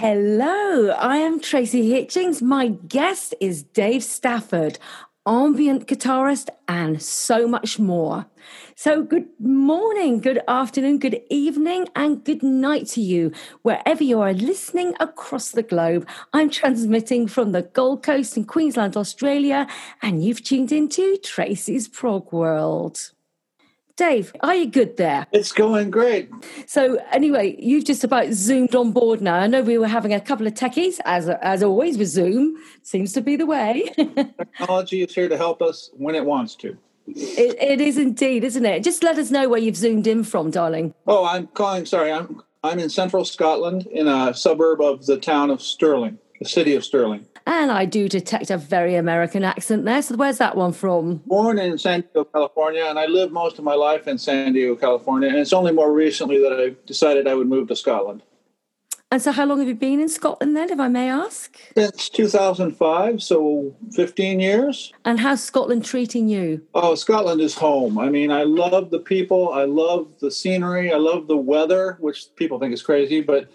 Hello, I am Tracy Hitchings. My guest is Dave Stafford, ambient guitarist, and so much more. So, good morning, good afternoon, good evening, and good night to you, wherever you are listening across the globe. I'm transmitting from the Gold Coast in Queensland, Australia, and you've tuned into Tracy's Prog World. Dave, are you good there? It's going great. So, anyway, you've just about zoomed on board now. I know we were having a couple of techies, as as always with Zoom. Seems to be the way. Technology is here to help us when it wants to. It, it is indeed, isn't it? Just let us know where you've zoomed in from, darling. Oh, I'm calling. Sorry, I'm I'm in central Scotland, in a suburb of the town of Stirling, the city of Stirling. And I do detect a very American accent there. So where's that one from? Born in San Diego, California, and I lived most of my life in San Diego, California. And it's only more recently that I decided I would move to Scotland. And so, how long have you been in Scotland then, if I may ask? Since 2005, so 15 years. And how's Scotland treating you? Oh, Scotland is home. I mean, I love the people, I love the scenery, I love the weather, which people think is crazy, but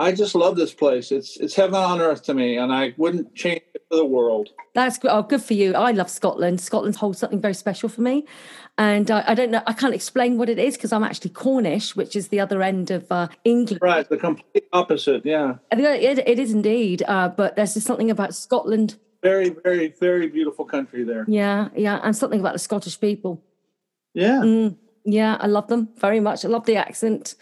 I just love this place. It's it's heaven on earth to me, and I wouldn't change it for the world. That's good. Oh, good for you. I love Scotland. Scotland holds something very special for me, and I, I don't know. I can't explain what it is because I'm actually Cornish, which is the other end of uh, England. Right, the complete opposite. Yeah, it, it is indeed. Uh, but there's just something about Scotland. Very, very, very beautiful country there. Yeah, yeah, and something about the Scottish people. Yeah, mm, yeah, I love them very much. I love the accent.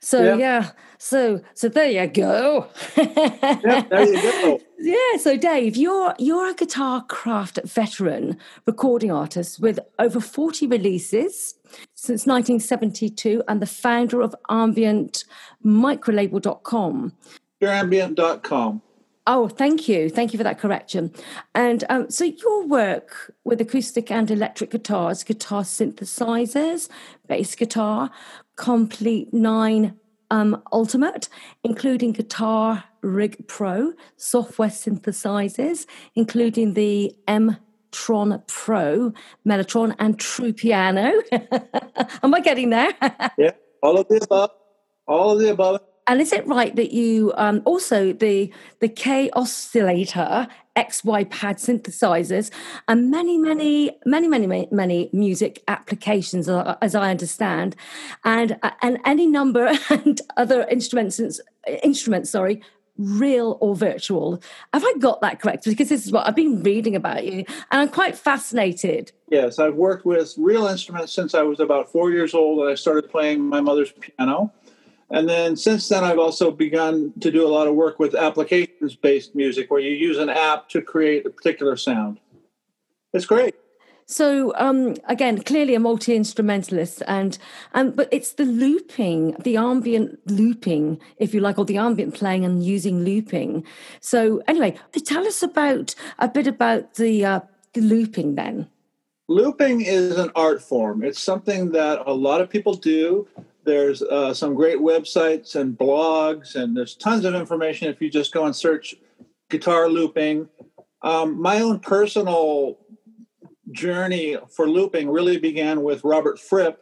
So yeah. yeah. So so there you go. yeah, there you go. Yeah, so Dave, you're you're a guitar craft veteran recording artist with over 40 releases since 1972 and the founder of ambient microlabel.com. Ambient.com. Oh, thank you. Thank you for that correction. And um, so, your work with acoustic and electric guitars, guitar synthesizers, bass guitar, Komplete Nine um, Ultimate, including Guitar Rig Pro, software synthesizers, including the M Tron Pro, Mellotron, and True Piano. Am I getting there? yeah, all of the above. All of the above. And is it right that you um, also the the Kaossilator XY pad synthesizers and many many many many many music applications uh, as I understand, and uh, and any number and other instruments instruments sorry real or virtual. Have I got that correct? Because this is what I've been reading about you, and I'm quite fascinated. Yes, I've worked with real instruments since I was about four years old, and I started playing my mother's piano. And then since then, I've also begun to do a lot of work with applications based music where you use an app to create a particular sound. It's great. So um, again, clearly a multi-instrumentalist, and um, but it's the looping, the ambient looping, if you like, or the ambient playing and using looping. So anyway, tell us about a bit about the, uh, the looping then. Looping is an art form. It's something that a lot of people do. There's uh, some great websites and blogs, and there's tons of information if you just go and search guitar looping. Um, my own personal journey for looping really began with Robert Fripp.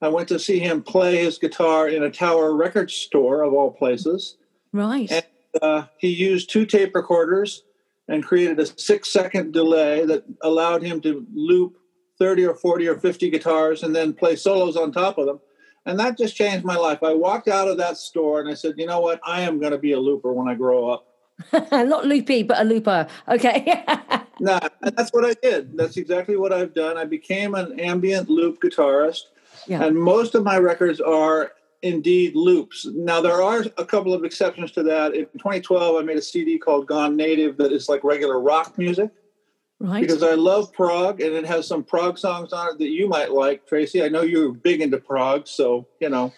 I went to see him play his guitar in a Tower record store, of all places. Right. And uh, he used two tape recorders and created a six second delay that allowed him to loop 30 or 40 or 50 guitars and then play solos on top of them. And that just changed my life. I walked out of that store and I said, you know what? I am going to be a looper when I grow up. Not loopy, but a looper. Okay. no, that's what I did. That's exactly what I've done. I became an ambient loop guitarist. Yeah. And most of my records are indeed loops. Now, there are a couple of exceptions to that. In 2012, I made a CD called Gone Native that is like regular rock music. Right. Because I love prog and it has some prog songs on it that you might like, Tracy. I know you're big into prog, so you know.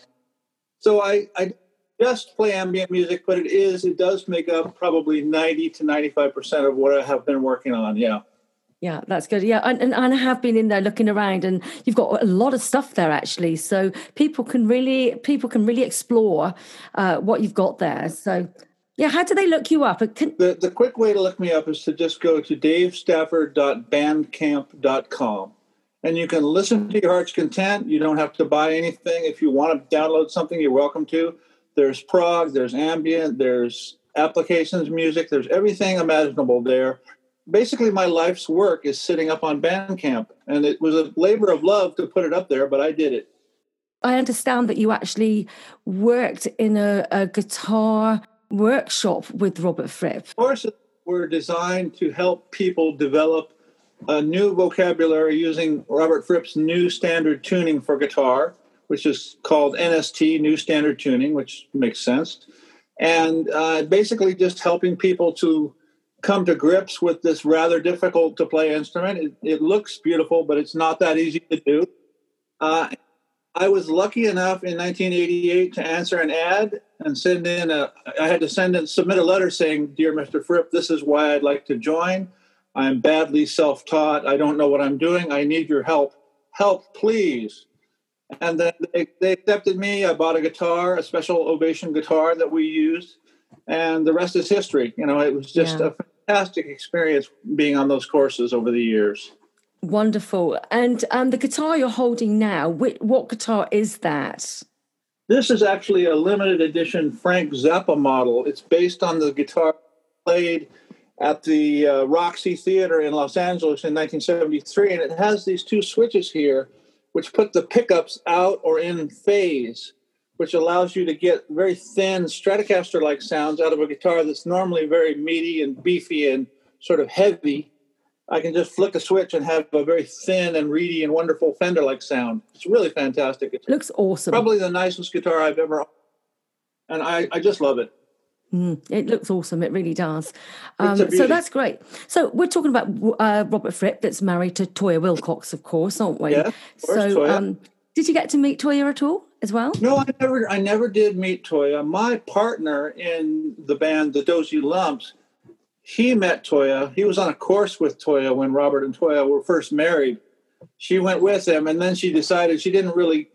So I, I just play ambient music, but it is it does make up probably 90 to 95 percent of what I have been working on. Yeah. Yeah, that's good. Yeah, and, and, and I have been in there looking around, and you've got a lot of stuff there actually. So people can really people can really explore uh, what you've got there. So yeah, how do they look you up? Can... The, the quick way to look me up is to just go to davestafford.bandcamp.com. And you can listen to your heart's content. You don't have to buy anything. If you want to download something, you're welcome to. there's prog, there's ambient, there's applications music, there's everything imaginable there. Basically, my life's work is sitting up on Bandcamp, and it was a labor of love to put it up there, but I did it. I understand that you actually worked in a, a guitar workshop with Robert Fripp. Courses were designed to help people develop a new vocabulary using Robert Fripp's new standard tuning for guitar, which is called NST, New Standard Tuning, which makes sense. And uh, basically just helping people to come to grips with this rather difficult to play instrument. It, it looks beautiful, but it's not that easy to do. Uh, I was lucky enough in 1988 to answer an ad and send in a. I had to send in submit a letter saying, "Dear Mr. Fripp, this is why I'd like to join. I'm badly self-taught. I don't know what I'm doing. I need your help. Help, please." And then they, they accepted me. I bought a guitar, a special Ovation guitar that we used, and the rest is history. You know, it was just yeah. a fantastic experience being on those courses over the years. Wonderful. And um, the guitar you're holding now, what, what guitar is that? This is actually a limited edition Frank Zappa model. It's based on the guitar played at the uh, Roxy Theater in Los Angeles in 1973, and it has these two switches here, which put the pickups out or in phase, which allows you to get very thin Stratocaster-like sounds out of a guitar that's normally very meaty and beefy and sort of heavy. I can just flick a switch and have a very thin and reedy and wonderful Fender like sound. It's really fantastic. It looks awesome. Probably the nicest guitar I've ever and I, I just love it. Mm, it looks awesome. It really does. Um, so that's great. So we're talking about uh, Robert Fripp, that's married to Toyah Willcox, of course, aren't we? Yeah. Course, so, um, did you get to meet Toyah at all as well? No, I never. I never did meet Toyah. My partner in the band, the Dozy Lumps, he met Toyah. He was on a course with Toyah when Robert and Toyah were first married. She went with him, and then she decided she didn't really.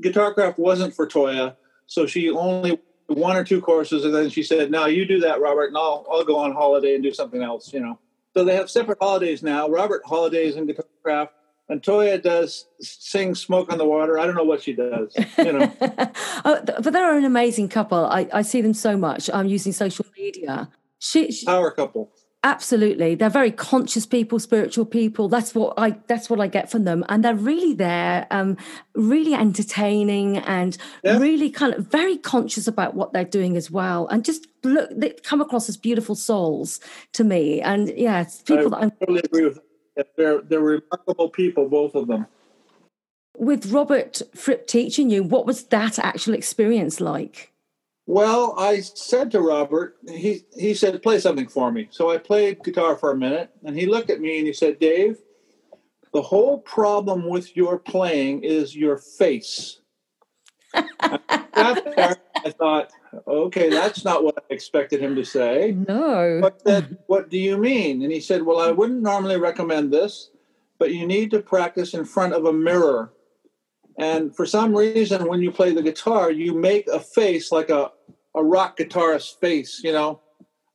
Guitarcraft wasn't for Toyah, so she only one or two courses, and then she said, "Now you do that, Robert, and I'll I'll go on holiday and do something else." You know. So they have separate holidays now. Robert holidays in Guitarcraft, and Toyah does sing "Smoke on the Water." I don't know what she does, you know. oh, but they're an amazing couple. I, I see them so much. I'm using social media, she, she, power couple. Absolutely, they're very conscious people, spiritual people. That's what I. That's what I get from them, and they're really there, um, really entertaining, and yeah. really kind of very conscious about what they're doing as well. And just look, they come across as beautiful souls to me. And yeah, people I that I totally agree with. Them. They're they're remarkable people, both of them. With Robert Fripp teaching you, what was that actual experience like? Well, I said to Robert, he, he said, play something for me. So I played guitar for a minute, and he looked at me and he said, Dave, the whole problem with your playing is your face. I thought, okay, that's not what I expected him to say. No. But then, what do you mean? And he said, well, I wouldn't normally recommend this, but you need to practice in front of a mirror and for some reason, when you play the guitar, you make a face like a, a rock guitarist face, you know.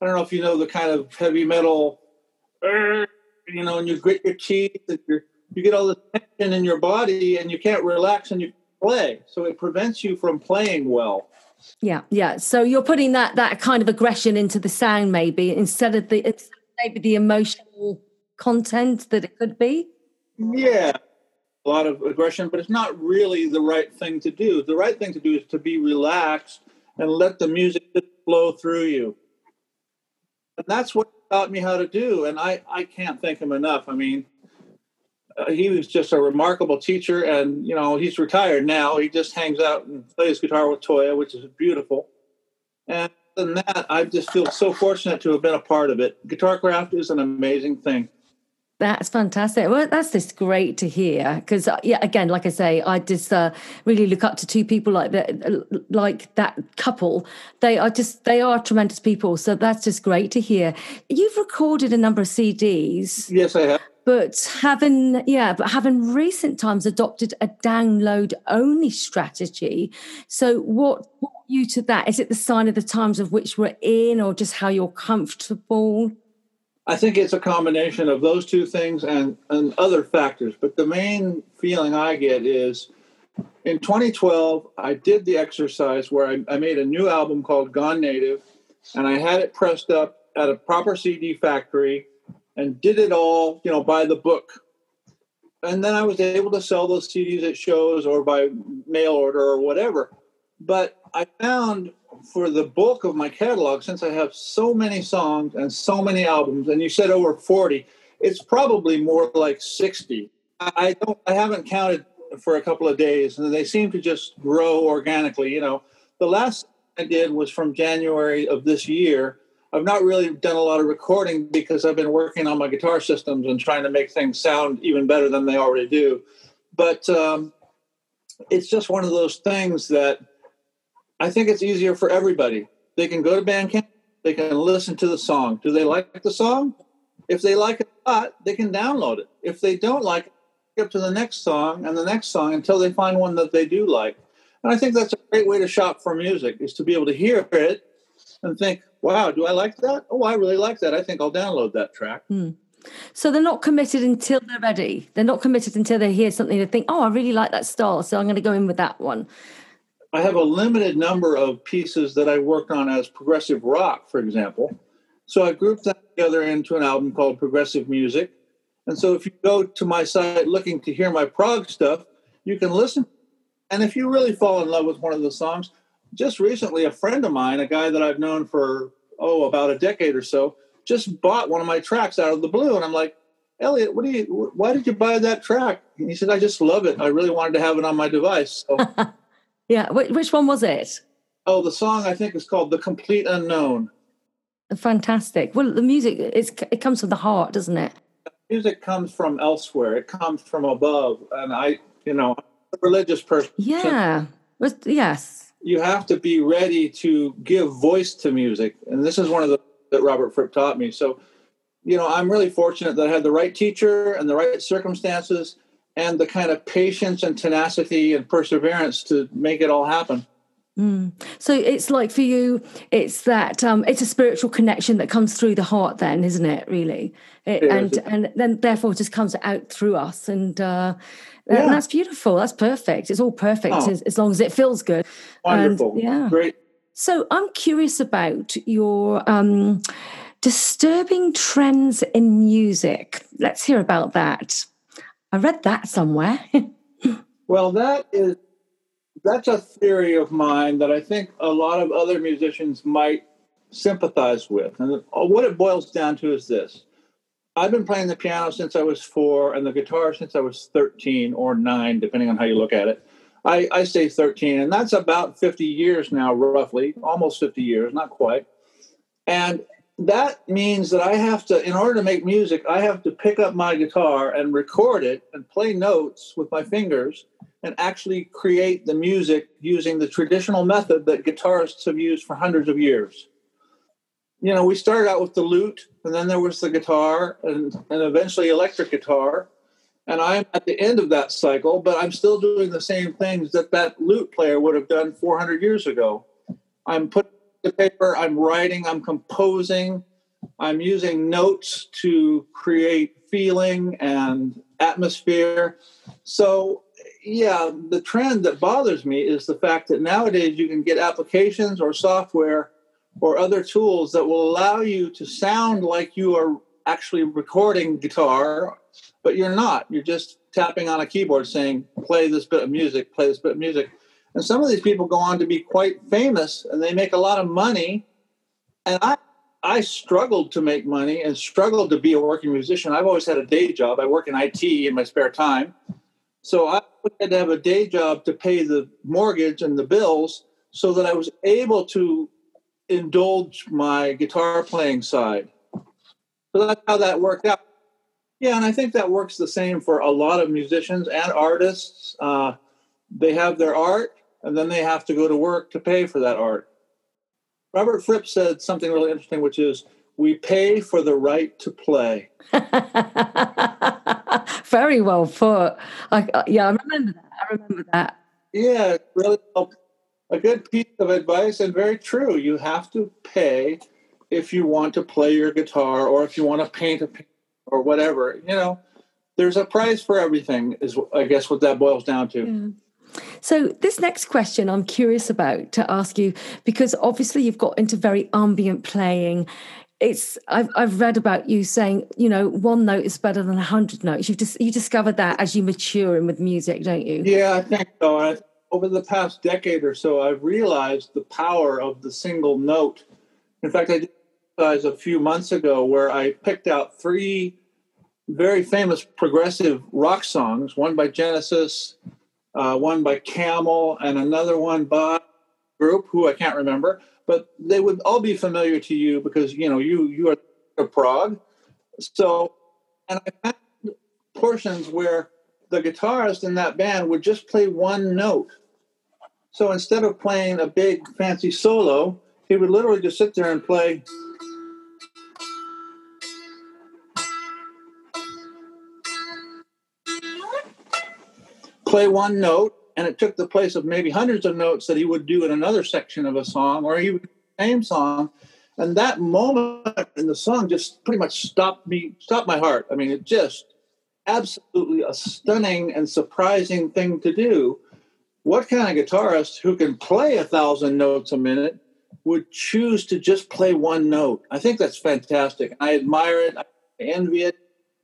I don't know if you know the kind of heavy metal, you know, and you grit your teeth and you you get all the tension in your body and you can't relax and you play. So it prevents you from playing well. Yeah, yeah. So you're putting that that kind of aggression into the sound, maybe instead of the maybe the emotional content that it could be. Yeah, a lot of aggression, but it's not really the right thing to do. The right thing to do is to be relaxed and let the music just flow through you. And that's what taught me how to do. And I, I can't thank him enough. I mean, uh, he was just a remarkable teacher. And, you know, he's retired now. He just hangs out and plays guitar with Toyah, which is beautiful. And than that, I just feel so fortunate to have been a part of it. Guitar craft is an amazing thing. That's fantastic. Well, that's just great to hear because, uh, yeah, again, like I say, I just uh, really look up to two people like that, like that couple. They are just they are tremendous people. So that's just great to hear. You've recorded a number of CDs. Yes, I have. But having yeah, but having recent times adopted a download only strategy. So what brought you to that? Is it the sign of the times of which we're in, or just how you're comfortable? I think it's a combination of those two things and, and other factors. But the main feeling I get is in 2012, I did the exercise where I, I made a new album called Gone Native, and I had it pressed up at a proper CD factory and did it all, you know, by the book. And then I was able to sell those CDs at shows or by mail order or whatever. But I found for the bulk of my catalog, since I have so many songs and so many albums, and you said over 40, it's probably more like 60. I don't I haven't counted for a couple of days and they seem to just grow organically. You know, the last I did was from January of this year. I've not really done a lot of recording because I've been working on my guitar systems and trying to make things sound even better than they already do. But um, it's just one of those things that I think it's easier for everybody. They can go to Bandcamp, they can listen to the song. Do they like the song? If they like it a lot, they can download it. If they don't like it, up to the next song and the next song until they find one that they do like. And I think that's a great way to shop for music is to be able to hear it and think, wow, do I like that? Oh, I really like that. I think I'll download that track. Hmm. So they're not committed until they're ready. They're not committed until they hear something they think, oh, I really like that style. So I'm going to go in with that one. I have a limited number of pieces that I worked on as progressive rock, for example. So I grouped that together into an album called Progressive Music. And so if you go to my site looking to hear my prog stuff, you can listen. And if you really fall in love with one of the songs, just recently a friend of mine, a guy that I've known for oh about a decade or so, just bought one of my tracks out of the blue, and I'm like, Elliot, what do you? Why did you buy that track? And he said, I just love it. I really wanted to have it on my device. So, yeah, which one was it? Oh, the song I think is called "The Complete Unknown." Fantastic. Well, the music it comes from the heart, doesn't it? music comes from elsewhere. It comes from above. And I, you know, a religious person. Yeah. yes. You have to be ready to give voice to music. And this is one of the that Robert Fripp taught me. So, you know, I'm really fortunate that I had the right teacher and the right circumstances and the kind of patience and tenacity and perseverance to make it all happen. Mm. So it's like for you, it's that um, it's a spiritual connection that comes through the heart, then, isn't it? Really, it, and and then therefore just comes out through us, and uh, yeah. and that's beautiful. That's perfect. It's all perfect oh. as, as, long as it feels good. Wonderful. And, yeah. Great. So I'm curious about your um, disturbing trends in music. Let's hear about that. I read that somewhere. well, that is that's a theory of mine that I think a lot of other musicians might sympathize with. And what it boils down to is this I've been playing the piano since I was four and the guitar since I was 13 or nine, depending on how you look at it. I, I say 13, and that's about 50 years now, roughly, almost 50 years, not quite. And that means that I have to, in order to make music, I have to pick up my guitar and record it and play notes with my fingers and actually create the music using the traditional method that guitarists have used for hundreds of years. You know, we started out with the lute, and then there was the guitar, and, and eventually electric guitar. And I'm at the end of that cycle, but I'm still doing the same things that that lute player would have done 400 years ago. I'm putting the paper, I'm writing, I'm composing, I'm using notes to create feeling and atmosphere. So yeah, the trend that bothers me is the fact that nowadays you can get applications or software or other tools that will allow you to sound like you are actually recording guitar, but you're not. You're just tapping on a keyboard saying, play this bit of music, play this bit of music. And some of these people go on to be quite famous and they make a lot of money. And I, I struggled to make money and struggled to be a working musician. I've always had a day job. I work in IT in my spare time. So I had to have a day job to pay the mortgage and the bills so that I was able to indulge my guitar playing side. So that's how that worked out. Yeah, and I think that works the same for a lot of musicians and artists. Uh, they have their art, and then they have to go to work to pay for that art. Robert Fripp said something really interesting, which is we pay for the right to play. Very well put. I, yeah, I remember that. I remember that. Yeah, really a good piece of advice and very true. You have to pay if you want to play your guitar or if you want to paint a picture or whatever. You know, there's a price for everything. Is I guess what that boils down to. So, this next question I'm curious about to ask you because obviously you've got into very ambient playing. It's I've I've read about you saying you know one note is better than a hundred notes. You've just you discovered that as you mature in with music, don't you? Yeah, I think so. over the past decade or so, I've realized the power of the single note. In fact, I did a few months ago where I picked out three very famous progressive rock songs, one by Genesis, uh, one by Camel, and another one by group who I can't remember, but they would all be familiar to you because you know you you are a prog. So, and I found portions where the guitarist in that band would just play one note. So instead of playing a big fancy solo, he would literally just sit there and play play one note and it took the place of maybe hundreds of notes that he would do in another section of a song or he would same song. And that moment in the song just pretty much stopped me stopped my heart. I mean it just absolutely a stunning and surprising thing to do. What kind of guitarist who can play a thousand notes a minute would choose to just play one note? I think that's fantastic. I admire it. I envy it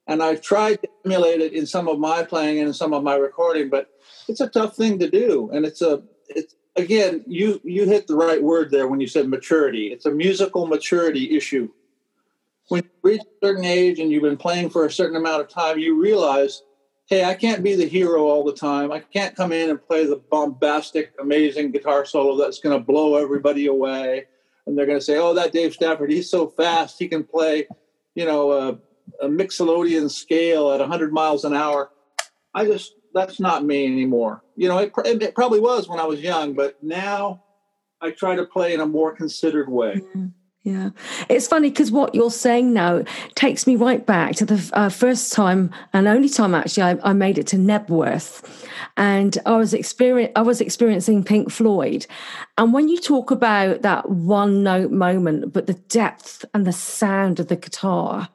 and I've tried to emulate it in some of my playing and in some of my recording, but it's a tough thing to do. And it's a it's again, you you hit the right word there when you said maturity. It's a musical maturity issue. When you reach a certain age and you've been playing for a certain amount of time, you realize, hey, I can't be the hero all the time. I can't come in and play the bombastic, amazing guitar solo that's going to blow everybody away. And they're going to say, oh, that Dave Stafford, he's so fast, he can play, you know, uh, a Mixolydian scale at 100 miles an hour. I just, that's not me anymore. You know, it, it probably was when I was young, but now I try to play in a more considered way. Mm-hmm. Yeah, it's funny because what you're saying now takes me right back to the uh, first time and only time actually I, I, made it to Knebworth, and I was experience I was experiencing Pink Floyd, and when you talk about that one note moment, but the depth and the sound of the guitar,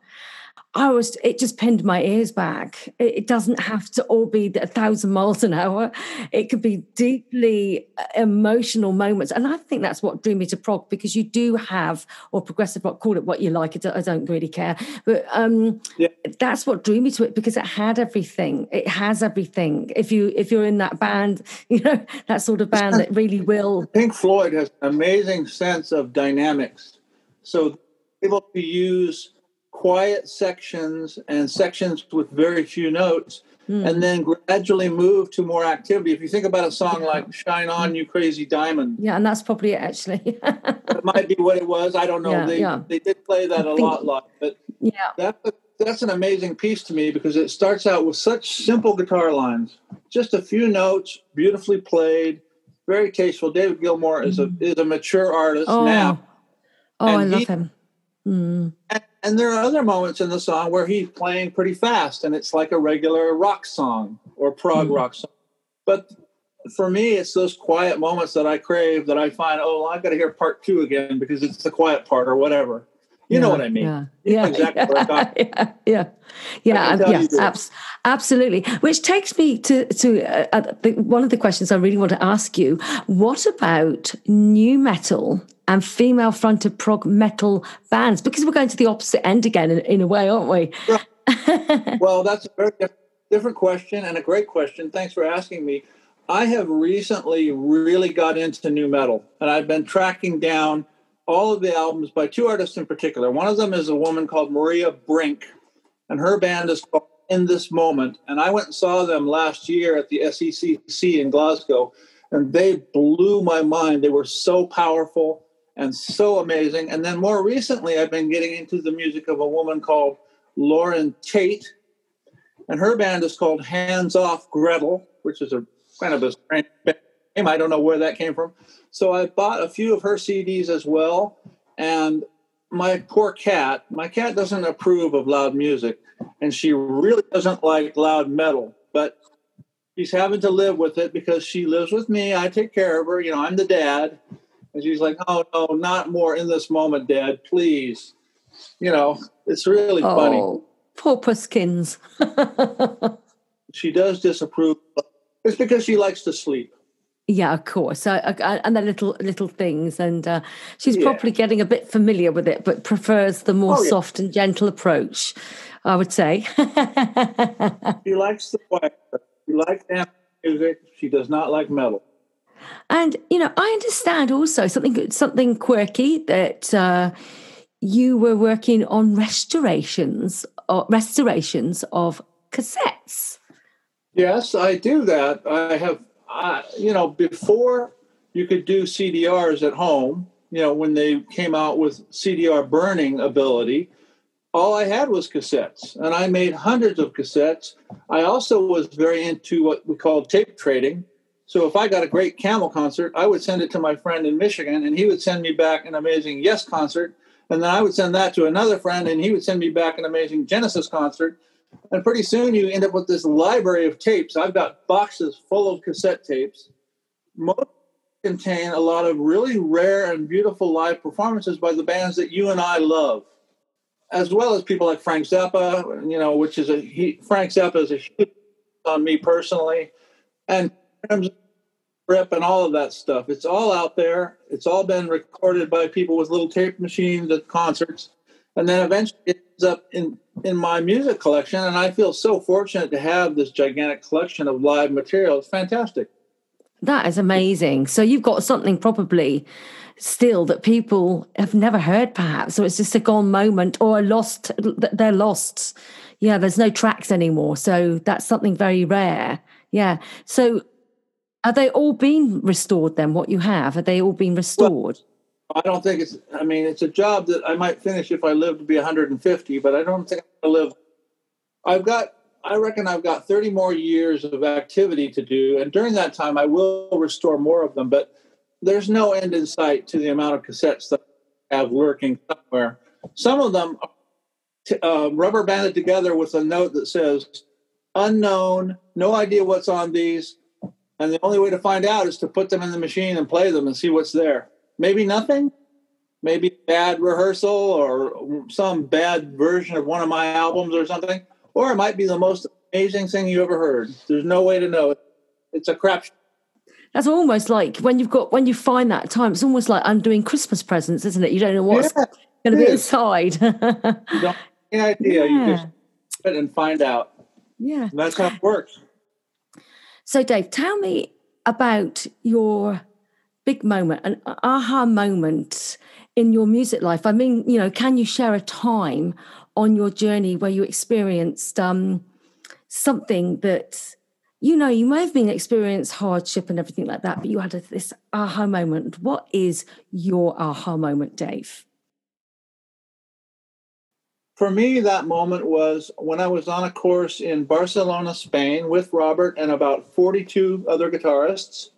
I was, it just pinned my ears back. It, doesn't have to all be a thousand miles an hour. It could be deeply uh, emotional moments. And I think that's what drew me to prog because you do have, or progressive rock, call it what you like. I don't really care. But um, yeah. that's what drew me to it because it had everything. It has everything. If you, if you're in that band, you know, that sort of band that really will. Pink Floyd has an amazing sense of dynamics. So able to use quiet sections and sections with very few notes mm. and then gradually move to more activity. If you think about a song like Shine On You Crazy Diamond. Yeah, and that's probably it actually. it might be what it was. I don't know. Yeah, they yeah. they did play that I a think, lot, lot. But yeah. That, that's an amazing piece to me because it starts out with such simple guitar lines. Just a few notes, beautifully played, very tasteful. David Gilmour is a hmm. is a mature artist oh. now. Oh, I love he, him. Mm. And, and there are other moments in the song where he's playing pretty fast and it's like a regular rock song or prog mm-hmm. rock song. But for me, it's those quiet moments that I crave that I find, oh, I've got to hear part two again because it's the quiet part or whatever. You yeah, know what I mean? Yeah, yeah, exactly yeah, yeah, yeah, yeah, abs- absolutely. Which takes me to to uh, uh, the, one of the questions I really want to ask you. What about nu metal and female fronted prog metal bands? Because we're going to the opposite end again in, in a way, aren't we? well, that's a very different question and a great question. Thanks for asking me. I have recently really got into nu metal, and I've been tracking down all of the albums by two artists in particular. One of them is a woman called Maria Brink, and her band is called In This Moment. And I went and saw them last year at the SECC in Glasgow, and they blew my mind. They were so powerful and so amazing. And then more recently, I've been getting into the music of a woman called Lauren Tate, and her band is called Hands Off Gretel, which is a kind of a strange name. I don't know where that came from. So I bought a few of her CDs as well. And my poor cat, my cat doesn't approve of loud music, and she really doesn't like loud metal. But she's having to live with it because she lives with me. I take care of her. You know, I'm the dad. And she's like, oh, no, not more in this moment, Dad, please. You know, it's really oh, funny. Poor Puskins. she does disapprove It's because she likes to sleep. Yeah, of course. Uh, uh, and the little little things, and uh, she's yeah. probably getting a bit familiar with it, but prefers the more oh, yeah. soft and gentle approach. I would say. she likes the quiet. She likes music. She does not like metal. And you know, I understand also something something quirky that uh, you were working on restorations or restorations of cassettes. Yes, I do that. I have, I, you know, before you could do CDRs at home, you know, when they came out with CDR burning ability, all I had was cassettes, and I made hundreds of cassettes. I also was very into what we call tape trading. So if I got a great Camel concert, I would send it to my friend in Michigan, and he would send me back an amazing Yes concert, and then I would send that to another friend, and he would send me back an amazing Genesis concert. And pretty soon you end up with this library of tapes. I've got boxes full of cassette tapes. Most contain a lot of really rare and beautiful live performances by the bands that you and I love as well as people like Frank Zappa, you know, which is a he, Frank Zappa is a huge on me personally, and Rip and all of that stuff. It's all out there. It's all been recorded by people with little tape machines at concerts, and then eventually it ends up in in my music collection. And I feel so fortunate to have this gigantic collection of live material. It's fantastic. That is amazing. So you've got something probably still that people have never heard perhaps so it's just a gone moment or a lost they're lost yeah there's no tracks anymore so that's something very rare yeah so are they all been restored then what you have are they all been restored well, i don't think it's i mean it's a job that i might finish if i live to be 150 but i don't think i live i've got i reckon i've got 30 more years of activity to do and during that time i will restore more of them but there's no end in sight to the amount of cassettes that I have lurking somewhere. Some of them uh, rubber banded together with a note that says unknown, no idea what's on these. And the only way to find out is to put them in the machine and play them and see what's there. Maybe nothing, maybe bad rehearsal or some bad version of one of my albums or something. Or it might be the most amazing thing you ever heard. There's no way to know. It's a crap that's almost like when you've got when you find that time. It's almost like undoing Christmas presents, isn't it? You don't know what's yeah, going to be inside. you don't have any idea. Yeah. You just sit and find out. Yeah, and that's how it works. So, Dave, tell me about your big moment, an aha moment in your music life. I mean, you know, can you share a time on your journey where you experienced um, something that you know, you may have been experienced hardship and everything like that, but you had a, this aha moment. What is your aha moment, Dave? For me, that moment was when I was on a course in Barcelona, Spain, with Robert and about 42 other guitarists.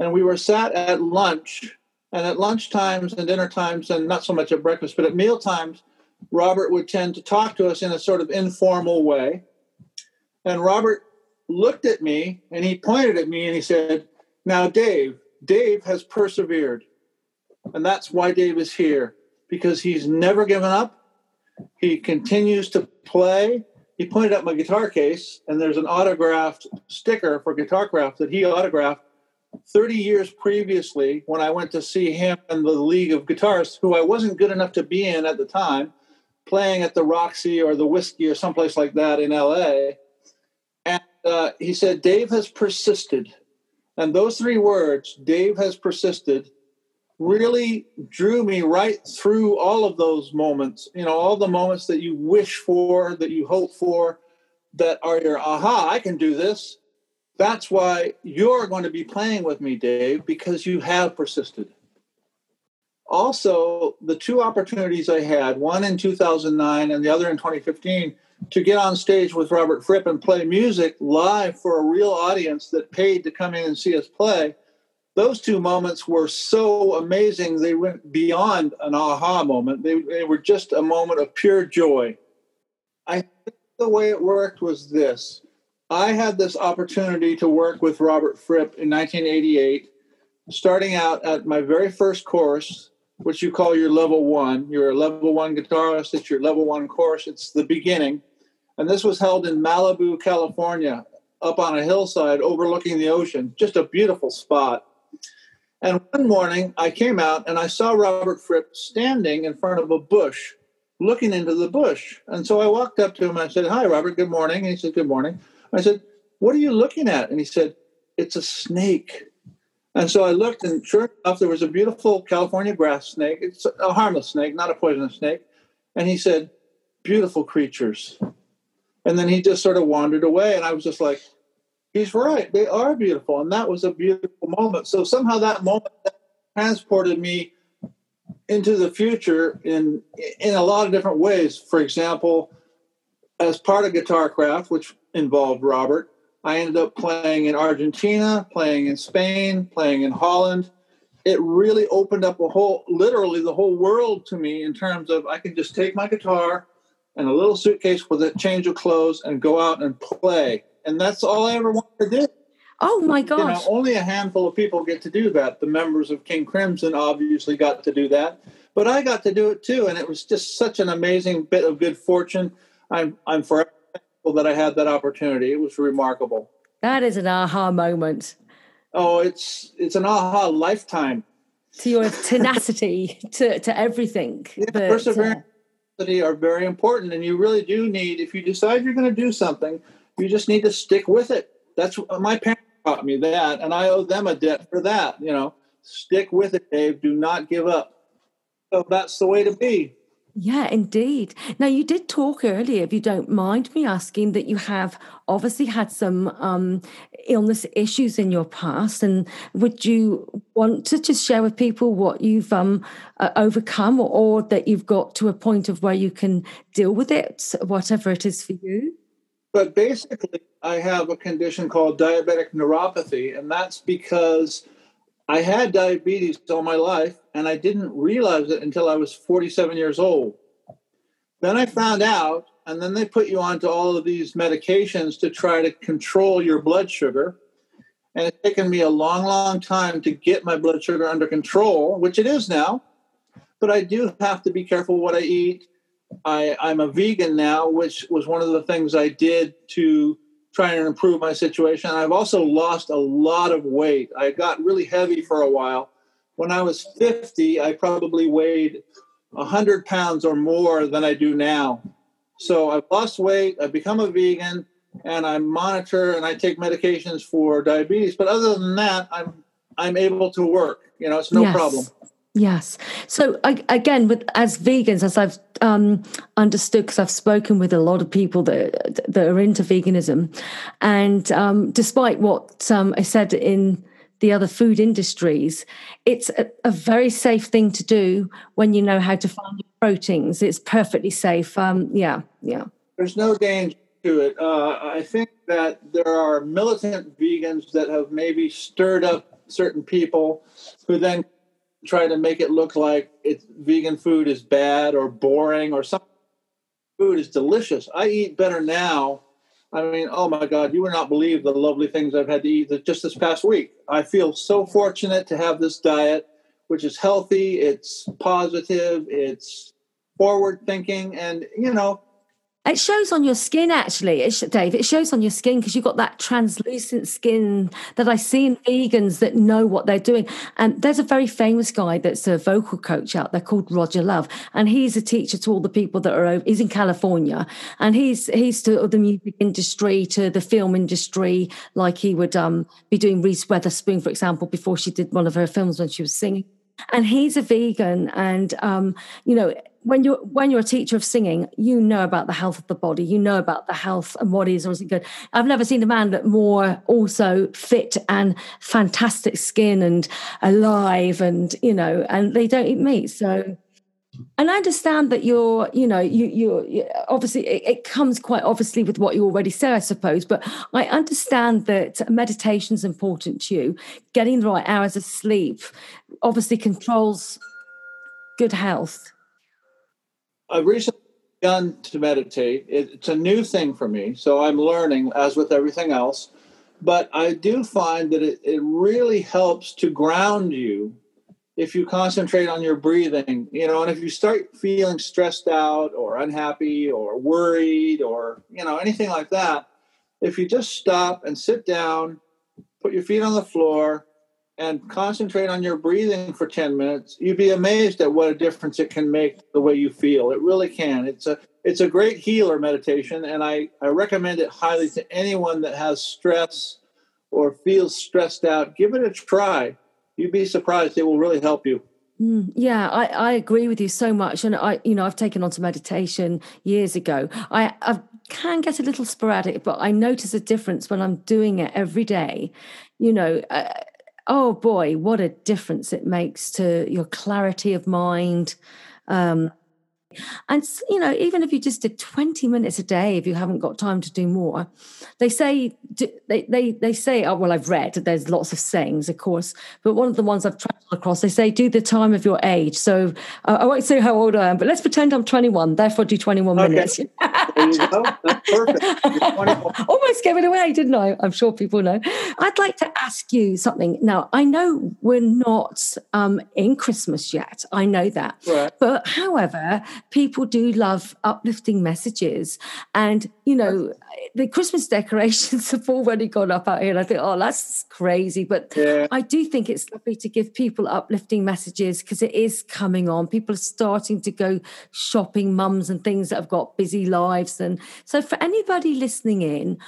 And we were sat at lunch. And at lunch times and dinner times, and not so much at breakfast, but at meal times, Robert would tend to talk to us in a sort of informal way. And Robert looked at me and he pointed at me and he said, Now, Dave, Dave has persevered. And that's why Dave is here, because he's never given up. He continues to play. He pointed at my guitar case, and there's an autographed sticker for guitar craft that he autographed 30 years previously when I went to see him in the League of Guitarists, who I wasn't good enough to be in at the time, playing at the Roxy or the Whiskey or someplace like that in LA uh, he said, Dave has persisted. And those three words, Dave has persisted, really drew me right through all of those moments, you know, all the moments that you wish for, that you hope for, that are your aha, I can do this. That's why you're going to be playing with me, Dave, because you have persisted. Also, the two opportunities I had, one in 2009 and the other in 2015, to get on stage with Robert Fripp and play music live for a real audience that paid to come in and see us play, those two moments were so amazing. They went beyond an aha moment. They, they were just a moment of pure joy. I think the way it worked was this. I had this opportunity to work with Robert Fripp in 1988, starting out at my very first course, which you call your level one. You're a level one guitarist, it's your level one course, it's the beginning and this was held in Malibu, California, up on a hillside overlooking the ocean, just a beautiful spot. And one morning I came out and I saw Robert Fripp standing in front of a bush, looking into the bush. And so I walked up to him and I said, Hi, Robert, good morning. And he said, Good morning. I said, What are you looking at? And he said, It's a snake. And so I looked, and sure enough, there was a beautiful California grass snake. It's a harmless snake, not a poisonous snake. And he said, Beautiful creatures. And then he just sort of wandered away. And I was just like, He's right. They are beautiful. And that was a beautiful moment. So somehow that moment transported me into the future in in a lot of different ways. For example, as part of Guitar Craft, which involved Robert, I ended up playing in Argentina, playing in Spain, playing in Holland. It really opened up a whole, literally the whole world to me in terms of I can just take my guitar and a little suitcase with a change of clothes and go out and play. And that's all I ever wanted to do. Oh my gosh. You know, only a handful of people get to do that. The members of King Crimson obviously got to do that, but I got to do it too. And it was just such an amazing bit of good fortune. I'm, I'm forever that I had that opportunity. It was remarkable. That is an aha moment. Oh, it's it's an aha lifetime. To your tenacity, to to everything. Yeah, but, perseverance uh, are very important, and you really do need. If you decide you're going to do something, you just need to stick with it. That's my parents taught me that, and I owe them a debt for that. You know, stick with it, Dave. Do not give up. So that's the way to be. Yeah, indeed. Now, you did talk earlier, if you don't mind me asking, that you have obviously had some um, illness issues in your past. And would you want to just share with people what you've um, uh, overcome or, or, that you've got to a point of where you can deal with it, whatever it is for you? But basically, I have a condition called diabetic neuropathy, and that's because I had diabetes all my life and I didn't realize it until I was 47 years old. Then I found out, and then they put you onto all of these medications to try to control your blood sugar. And it's taken me a long, long time to get my blood sugar under control, which it is now. But I do have to be careful what I eat. I, I'm a vegan now, which was one of the things I did to try and improve my situation. I've also lost a lot of weight. I got really heavy for a while. When I was 50, I probably weighed 100 pounds or more than I do now. So I've lost weight, I've become a vegan, and I monitor and I take medications for diabetes. But other than that, I'm I'm able to work. You know, it's no yes. problem. Yes. So again, with as vegans, as I've um, understood, because I've spoken with a lot of people that that are into veganism, and um, despite what um, I said in the other food industries, it's a, a, very safe thing to do when you know how to find your proteins. It's perfectly safe. Um, yeah, yeah. There's no danger to it. Uh, I think that there are militant vegans that have maybe stirred up certain people who then try to make it look like it's vegan food is bad or boring or something. Food is delicious. I eat better now. I mean, oh my God, you would not believe the lovely things I've had to eat just this past week. I feel so fortunate to have this diet, which is healthy, it's positive, it's forward thinking, and you know, it shows on your skin, actually, it sh- Dave. It shows on your skin because you've got that translucent skin that I see in vegans that know what they're doing. And there's a very famous guy that's a vocal coach out there called Roger Love, and he's a teacher to all the people that are. Over, he's in California, and he's he's to the music industry, to the film industry, like he would um, be doing Reese Witherspoon, for example, before she did one of her films when she was singing and he's a vegan and um, you know when you're when you're a teacher of singing you know about the health of the body you know about the health and what is or isn't good i've never seen a man that more also fit and fantastic skin and alive and you know and they don't eat meat so and I understand that you're, you know, you you obviously it, it, comes quite obviously with what you already said, I suppose. But I understand that meditation is important to you. Getting the right hours of sleep obviously controls good health. I've recently begun to meditate. It's a new thing for me, so I'm learning as with everything else. But I do find that it, it really helps to ground you if you concentrate on your breathing, you know, and if you start feeling stressed out or unhappy or worried or, you know, anything like that, if you just stop and sit down, put your feet on the floor, and concentrate on your breathing for 10 minutes, you'd be amazed at what a difference it can make the way you feel. It really can. It's a it's a great healer meditation, and I, I recommend it highly to anyone that has stress or feels stressed out. Give it a try. You'd be surprised. It will really help you. Mm, yeah, I, I agree with you so much, and I, you know, I've taken on to meditation years ago. I, I can get a little sporadic, but I notice a difference when I'm doing it every day. You know, uh, oh boy, what a difference it makes to your clarity of mind. Um, and, you know, even if you just did 20 minutes a day, if you haven't got time to do more, they say, they, they, they say, oh, well, I've read, there's lots of sayings, of course, but one of the ones I've traveled across, they say, do the time of your age. So uh, I won't say how old I am, but let's pretend I'm 21, therefore do 21 okay. minutes. there you go. That's perfect. Almost gave it away, didn't I? I'm sure people know. I'd like to ask you something. Now, I know we're not um, in Christmas yet. I know that. Right. But however, people do love uplifting messages. And, you know, the Christmas decorations have already gone up out here. And I think, oh, that's crazy. But yeah. I do think it's lovely to give people uplifting messages because it is coming on. People are starting to go shopping, mums and things that have got busy lives. And so, for anybody listening in,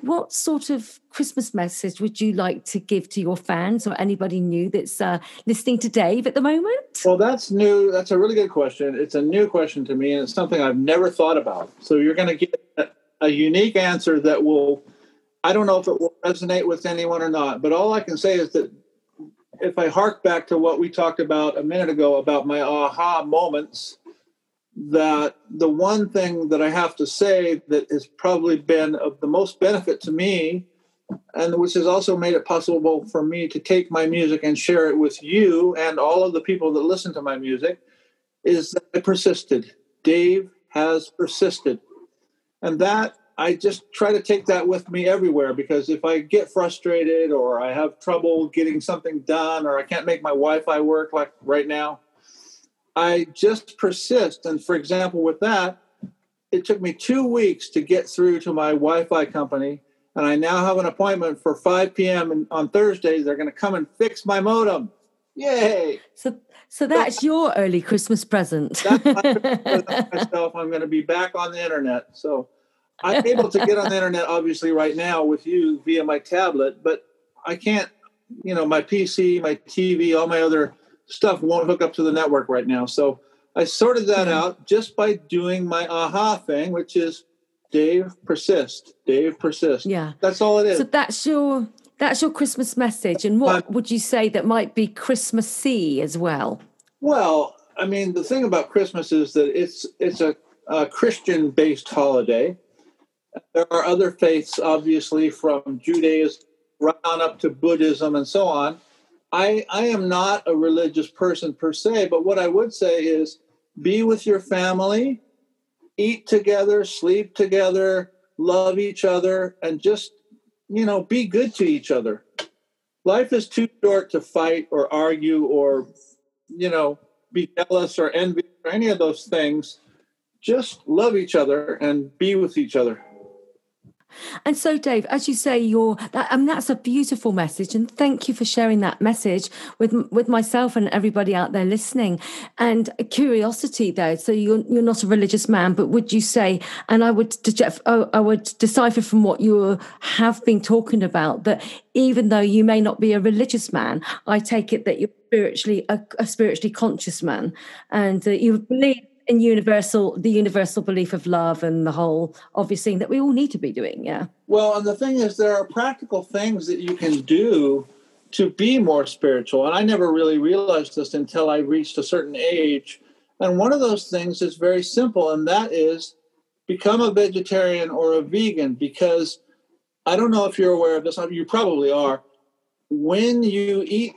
what sort of Christmas message would you like to give to your fans or anybody new that's uh, listening to Dave at the moment? Well, that's new. That's a really good question. It's a new question to me, and it's something I've never thought about. So you're going to get a unique answer that will. I don't know if it will resonate with anyone or not, but all I can say is that if I hark back to what we talked about a minute ago about my aha moments, that the one thing that I have to say that has probably been of the most benefit to me and which has also made it possible for me to take my music and share it with you and all of the people that listen to my music is that I persisted. Dave has persisted. And that I just try to take that with me everywhere because if I get frustrated or I have trouble getting something done or I can't make my Wi Fi work like right now, I just persist. And for example, with that, it took me two weeks to get through to my Wi Fi company and I now have an appointment for 5 p.m. on Thursday. They're going to come and fix my modem. Yay! So, so that's your early Christmas present. myself. I'm going to be back on the internet. So I'm able to get on the internet, obviously, right now with you via my tablet, but I can't. You know, my PC, my TV, all my other stuff won't hook up to the network right now. So I sorted that mm-hmm. out just by doing my aha thing, which is Dave persist. Dave persist. Yeah. That's all it is. So that's your that's your Christmas message. And what um, would you say that might be Christmassy as well? Well, I mean, the thing about Christmas is that it's it's a, a Christian based holiday. There are other faiths, obviously, from Judaism right on up to Buddhism and so on. I, I am not a religious person per se, but what I would say is be with your family, eat together, sleep together, love each other, and just, you know, be good to each other. Life is too short to fight or argue or, you know, be jealous or envy or any of those things. Just love each other and be with each other. And so, Dave, as you say, you're that, and that's a beautiful message. And thank you for sharing that message with with myself and everybody out there listening. And curiosity, though, so you're you're not a religious man, but would you say? And I would oh, I would decipher from what you have been talking about that even though you may not be a religious man, I take it that you're spiritually a, a spiritually conscious man, and uh, you believe in universal the universal belief of love and the whole obvious thing that we all need to be doing yeah. Well and the thing is there are practical things that you can do to be more spiritual and i never really realized this until i reached a certain age. And one of those things is very simple and that is become a vegetarian or a vegan because i don't know if you're aware of this you probably are. When you eat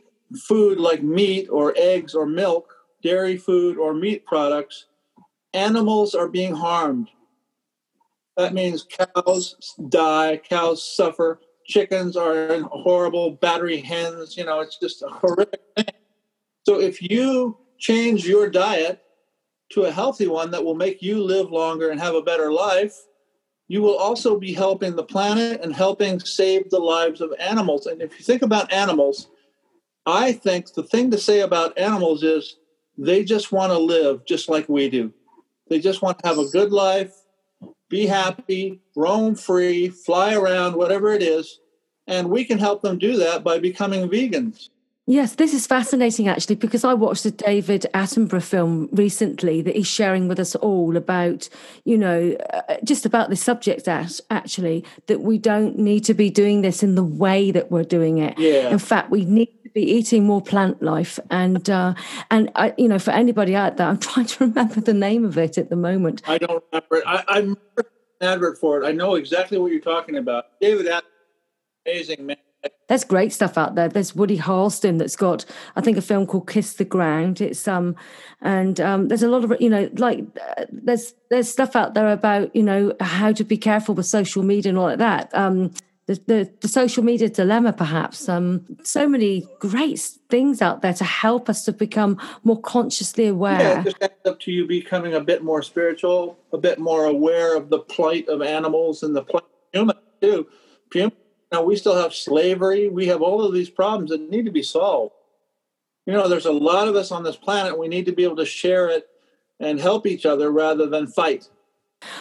food like meat or eggs or milk dairy food or meat products animals are being harmed. That means cows die, cows suffer, chickens are in horrible battery hens. You know, it's just a horrific thing. So if you change your diet to a healthy one that will make you live longer and have a better life, you will also be helping the planet and helping save the lives of animals. And if you think about animals, I think the thing to say about animals is they just want to live just like we do. They just want to have a good life, be happy, roam free, fly around, whatever it is. And we can help them do that by becoming vegans. Yes, this is fascinating actually because I watched a David Attenborough film recently that he's sharing with us all about, you know, uh, just about this subject actually that we don't need to be doing this in the way that we're doing it. Yeah. In fact, we need be eating more plant life and uh, and I, you know, for anybody out there, I'm trying to remember the name of it at the moment. I don't remember it. I, I remember an advert for it. I know exactly what you're talking about. David amazing man there's great stuff out there. There's Woody Harrelson that's got, I think, a film called Kiss the Ground. It's um, and um, there's a lot of you know, like uh, there's there's stuff out there about you know how to be careful with social media and all like that. Um, the, the, the social media dilemma, perhaps. Um, so many great things out there to help us to become more consciously aware. Yeah, it just up to you becoming a bit more spiritual, a bit more aware of the plight of animals and the plight of humans too. Humans now, we still have slavery. We have all of these problems that need to be solved. You know, there's a lot of us on this planet. We need to be able to share it and help each other rather than fight.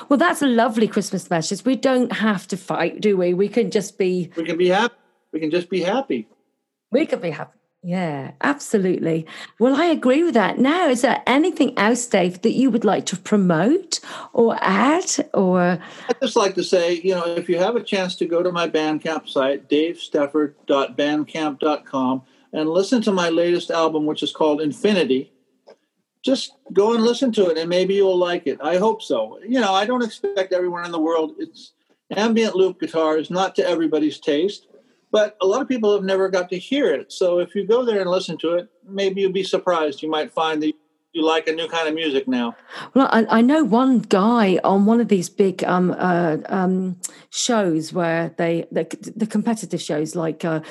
Well, that's a lovely Christmas message. We don't have to fight, do we? We can just be. We can be happy. We can just be happy. We can be happy. Yeah, absolutely. Well, I agree with that. Now, is there anything else, Dave, that you would like to promote or add? Or I'd just like to say, you know, if you have a chance to go to my Bandcamp site, davestafford.bandcamp.com, and listen to my latest album, which is called Infinity, just go and listen to it, and maybe you'll like it. I hope so. You know, I don't expect everyone in the world. It's ambient loop guitar is not to everybody's taste but a lot of people have never got to hear it. So if you go there and listen to it, maybe you'll be surprised. You might find that you like a new kind of music now. Well, I, I know one guy on one of these big um, uh, um, shows where they the, the competitive shows like uh,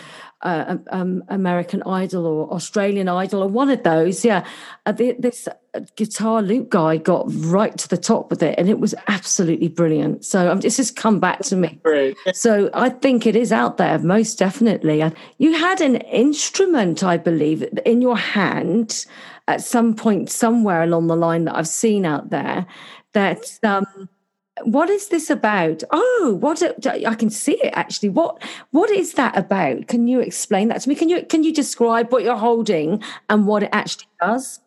uh, um, American Idol or Australian Idol or one of those. Yeah, uh, the, this uh, guitar loop guy got right to the top with it, and it was absolutely brilliant. So um, it's just come back to me. Great. So I think it is out there, most definitely. You had an instrument, I believe, in your hand at some point somewhere along the line that I've seen out there that um, what is this about? Oh what i can see it actually. What what is that about? Can you explain that to me? Can you can you describe what you're holding and what it actually does?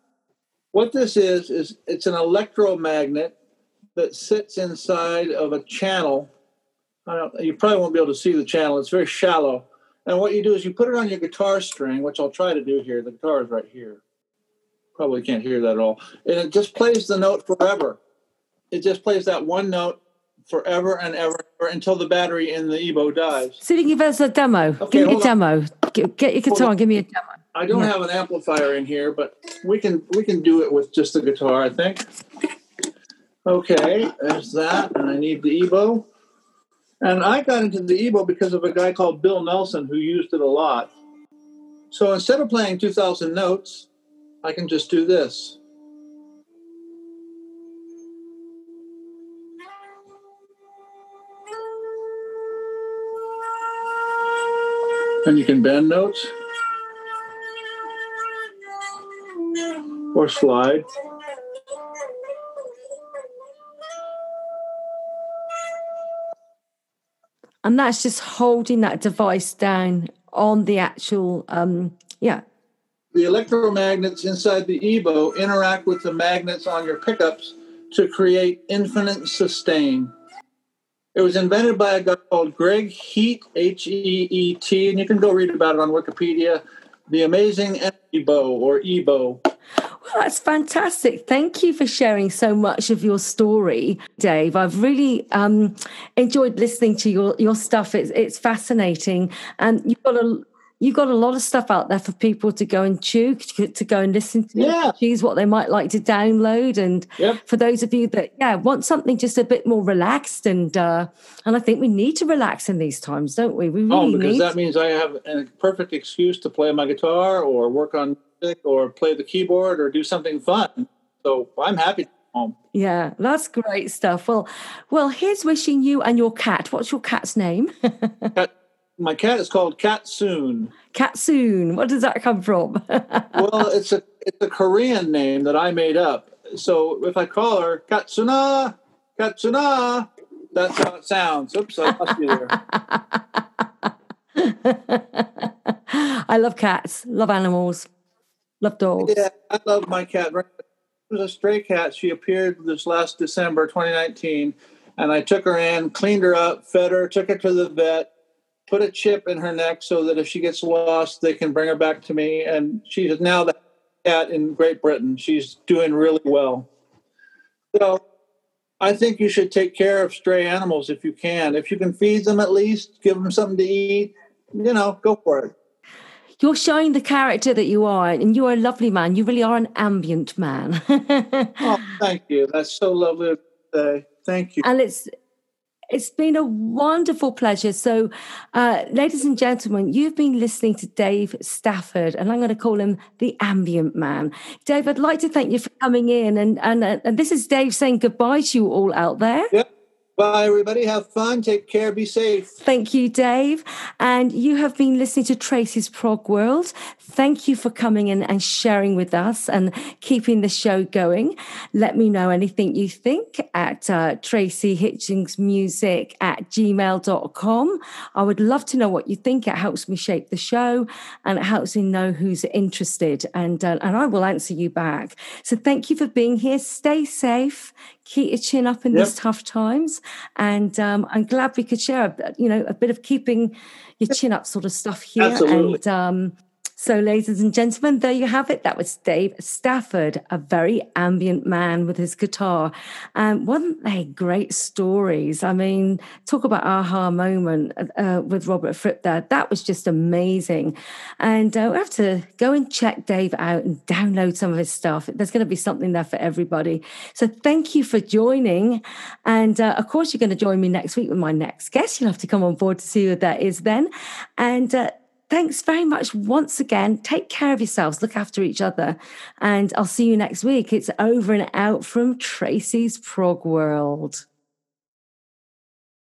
What this is is it's an electromagnet that sits inside of a channel. You probably won't be able to see the channel. It's very shallow. And what you do is you put it on your guitar string which i'll try to do here. The guitar is right here. Probably can't hear that at all. And it just plays the note forever it just plays that one note forever and ever, until the battery in the EBow dies. So give us a demo. Okay, give me a demo. Get, get your guitar and give me a demo. I don't yeah. have an amplifier in here, but we can we can do it with just the guitar, I think. Okay, there's that, and I need the EBow. And I got into the EBow because of a guy called Bill Nelson who used it a lot. So instead of playing 2,000 notes, I can just do this. And you can bend notes or slide. And that's just holding that device down on the actual, um, yeah. The electromagnets inside the EBow interact with the magnets on your pickups to create infinite sustain. It was invented by a guy called Greg Heet, H E E T, and you can go read about it on Wikipedia. The Amazing Bow or EBow. Well, that's fantastic. Thank you for sharing so much of your story, Dave. I've really um, enjoyed listening to your, your stuff. It's, it's fascinating. And you've got a you've got a lot of stuff out there for people to go and chew, to go and listen to, yeah. choose what they might like to download. And yep. for those of you that, yeah, want something just a bit more relaxed and, uh, and I think we need to relax in these times, don't we? We really oh, because need. that means I have a perfect excuse to play my guitar or work on music or play the keyboard or do something fun. So I'm happy home. Yeah, that's great stuff. Well, well, here's wishing you and your cat. What's your cat's name? cat, my cat is called Katsoon. Katsoon. What does that come from? well, it's a it's a Korean name that I made up. So if I call her Katsuna, Katsuna, that's how it sounds. Oops, I lost you there. I love cats, love animals, love dogs. Yeah, I love my cat. It was a stray cat. She appeared this last December 2019, and I took her in, cleaned her up, fed her, took her to the vet, put a chip in her neck so that if she gets lost, they can bring her back to me. And she's now the cat in Great Britain. She's doing really well. So I think you should take care of stray animals if you can. If you can feed them at least, give them something to eat, you know, go for it. You're showing the character that you are, and you're a lovely man. You really are an ambient man. oh, thank you. That's so lovely to say. Thank you. And it's it's been a wonderful pleasure. So, uh, ladies and gentlemen, you've been listening to Dave Stafford, and I'm going to call him the ambient man. Dave, I'd like to thank you for coming in, and and and this is Dave saying goodbye to you all out there. Yep. Bye, everybody. Have fun. Take care. Be safe. Thank you, Dave. And you have been listening to Tracy's Prog World. Thank you for coming in and sharing with us and keeping the show going. Let me know anything you think at uh, Tracy Hitchings Music at gmail.com. I would love to know what you think. It helps me shape the show and it helps me know who's interested. And, uh, and I will answer you back. So thank you for being here. Stay safe keep your chin up in yep. these tough times. And um, I'm glad we could share, a, you know, a bit of keeping your chin up sort of stuff here. Absolutely. And um, so, ladies and gentlemen, there you have it. That was Dave Stafford, a very ambient man with his guitar. And um, weren't they great stories? I mean, talk about aha moment uh, with Robert Fripp there. That was just amazing. And uh, we have to go and check Dave out and download some of his stuff. There's going to be something there for everybody. So, thank you for joining. And uh, of course, you're going to join me next week with my next guest. You'll have to come on board to see who that is then. And uh, thanks very much once again. Take care of yourselves, look after each other, and I'll see you next week. It's over and out from Tracy's Prog World.